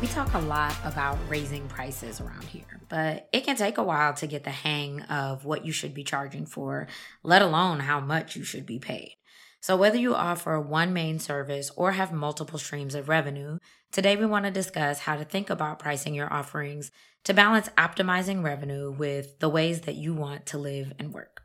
We talk a lot about raising prices around here but it can take a while to get the hang of what you should be charging for, let alone how much you should be paid. So, whether you offer one main service or have multiple streams of revenue, today we want to discuss how to think about pricing your offerings to balance optimizing revenue with the ways that you want to live and work.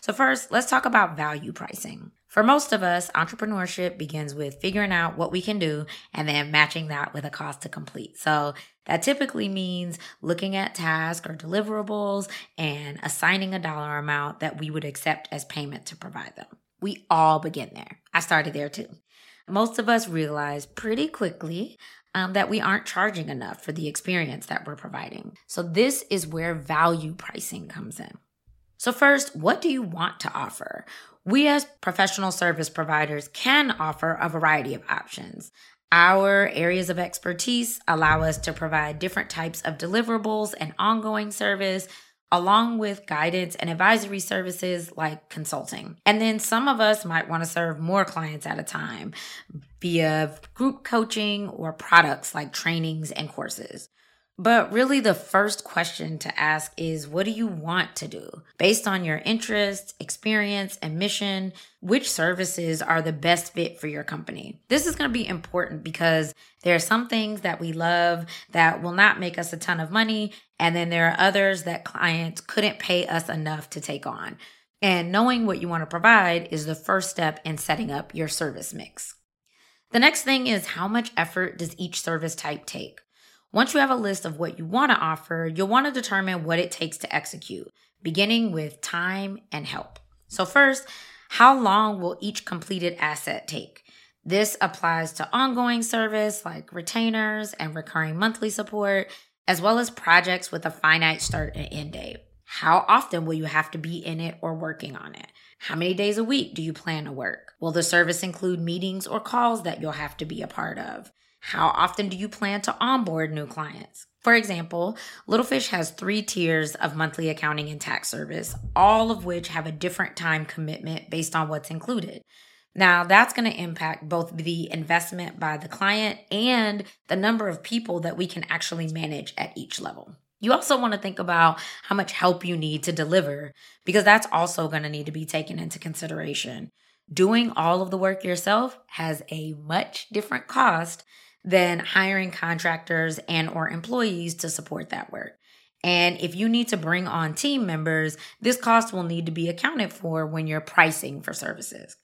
So, first, let's talk about value pricing. For most of us, entrepreneurship begins with figuring out what we can do and then matching that with a cost to complete. So that typically means looking at tasks or deliverables and assigning a dollar amount that we would accept as payment to provide them. We all begin there. I started there too. Most of us realize pretty quickly um, that we aren't charging enough for the experience that we're providing. So, this is where value pricing comes in. So, first, what do you want to offer? We, as professional service providers, can offer a variety of options. Our areas of expertise allow us to provide different types of deliverables and ongoing service, along with guidance and advisory services like consulting. And then some of us might want to serve more clients at a time via group coaching or products like trainings and courses. But really, the first question to ask is what do you want to do? Based on your interests, experience, and mission, which services are the best fit for your company? This is going to be important because there are some things that we love that will not make us a ton of money. And then there are others that clients couldn't pay us enough to take on. And knowing what you want to provide is the first step in setting up your service mix. The next thing is how much effort does each service type take? Once you have a list of what you want to offer, you'll want to determine what it takes to execute, beginning with time and help. So, first, how long will each completed asset take? This applies to ongoing service like retainers and recurring monthly support, as well as projects with a finite start and end date. How often will you have to be in it or working on it? How many days a week do you plan to work? Will the service include meetings or calls that you'll have to be a part of? How often do you plan to onboard new clients? For example, Littlefish has three tiers of monthly accounting and tax service, all of which have a different time commitment based on what's included. Now, that's going to impact both the investment by the client and the number of people that we can actually manage at each level. You also want to think about how much help you need to deliver because that's also going to need to be taken into consideration. Doing all of the work yourself has a much different cost than hiring contractors and or employees to support that work. And if you need to bring on team members, this cost will need to be accounted for when you're pricing for services.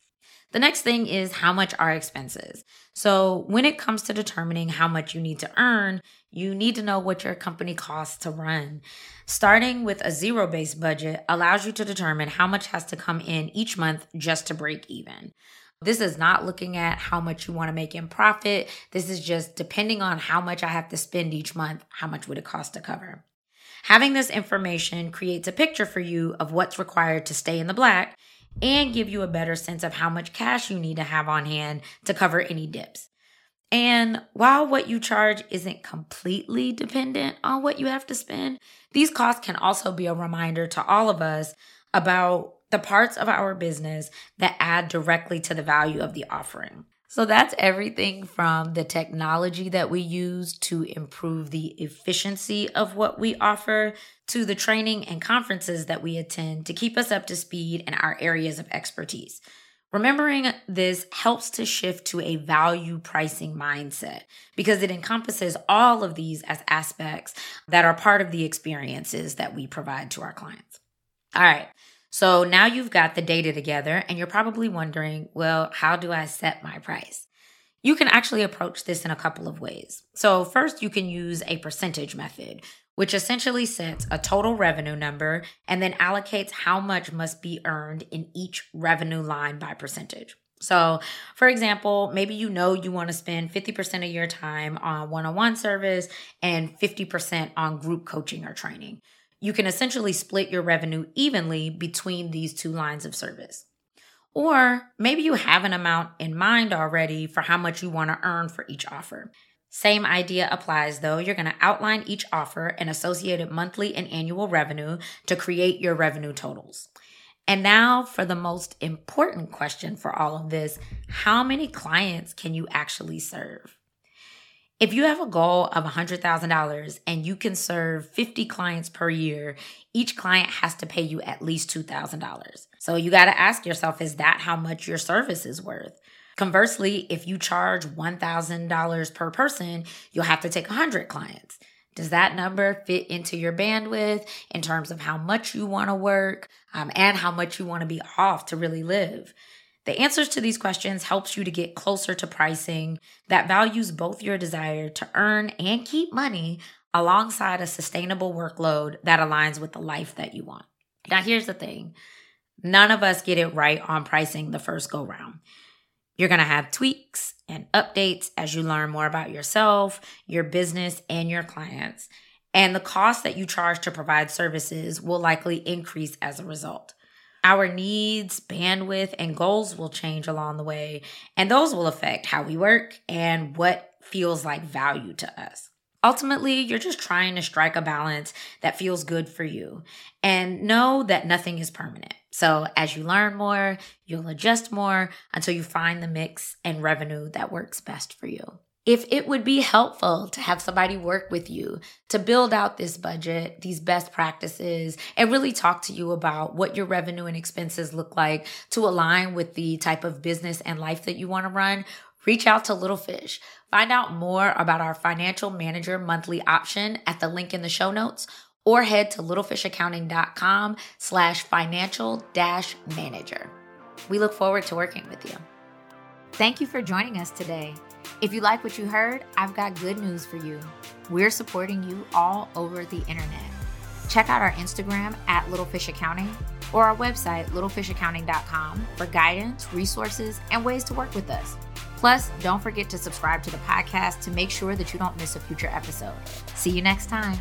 The next thing is how much are expenses. So, when it comes to determining how much you need to earn, you need to know what your company costs to run. Starting with a zero based budget allows you to determine how much has to come in each month just to break even. This is not looking at how much you want to make in profit. This is just depending on how much I have to spend each month, how much would it cost to cover? Having this information creates a picture for you of what's required to stay in the black and give you a better sense of how much cash you need to have on hand to cover any dips. And while what you charge isn't completely dependent on what you have to spend, these costs can also be a reminder to all of us about the parts of our business that add directly to the value of the offering. So that's everything from the technology that we use to improve the efficiency of what we offer to the training and conferences that we attend to keep us up to speed in our areas of expertise. Remembering this helps to shift to a value pricing mindset because it encompasses all of these as aspects that are part of the experiences that we provide to our clients. All right. So now you've got the data together and you're probably wondering, well, how do I set my price? You can actually approach this in a couple of ways. So, first, you can use a percentage method, which essentially sets a total revenue number and then allocates how much must be earned in each revenue line by percentage. So, for example, maybe you know you want to spend 50% of your time on one on one service and 50% on group coaching or training you can essentially split your revenue evenly between these two lines of service. Or maybe you have an amount in mind already for how much you want to earn for each offer. Same idea applies though. You're going to outline each offer and associated monthly and annual revenue to create your revenue totals. And now for the most important question for all of this how many clients can you actually serve? If you have a goal of $100,000 and you can serve 50 clients per year, each client has to pay you at least $2,000. So you got to ask yourself is that how much your service is worth? Conversely, if you charge $1,000 per person, you'll have to take 100 clients. Does that number fit into your bandwidth in terms of how much you want to work um, and how much you want to be off to really live? The answers to these questions helps you to get closer to pricing that values both your desire to earn and keep money alongside a sustainable workload that aligns with the life that you want. Now here's the thing. None of us get it right on pricing the first go round. You're going to have tweaks and updates as you learn more about yourself, your business, and your clients. And the cost that you charge to provide services will likely increase as a result. Our needs, bandwidth, and goals will change along the way, and those will affect how we work and what feels like value to us. Ultimately, you're just trying to strike a balance that feels good for you and know that nothing is permanent. So, as you learn more, you'll adjust more until you find the mix and revenue that works best for you if it would be helpful to have somebody work with you to build out this budget, these best practices, and really talk to you about what your revenue and expenses look like to align with the type of business and life that you want to run, reach out to Little Fish. Find out more about our financial manager monthly option at the link in the show notes or head to littlefishaccounting.com slash financial dash manager. We look forward to working with you. Thank you for joining us today. If you like what you heard, I've got good news for you. We're supporting you all over the internet. Check out our Instagram at Littlefish Accounting or our website, littlefishaccounting.com, for guidance, resources, and ways to work with us. Plus, don't forget to subscribe to the podcast to make sure that you don't miss a future episode. See you next time.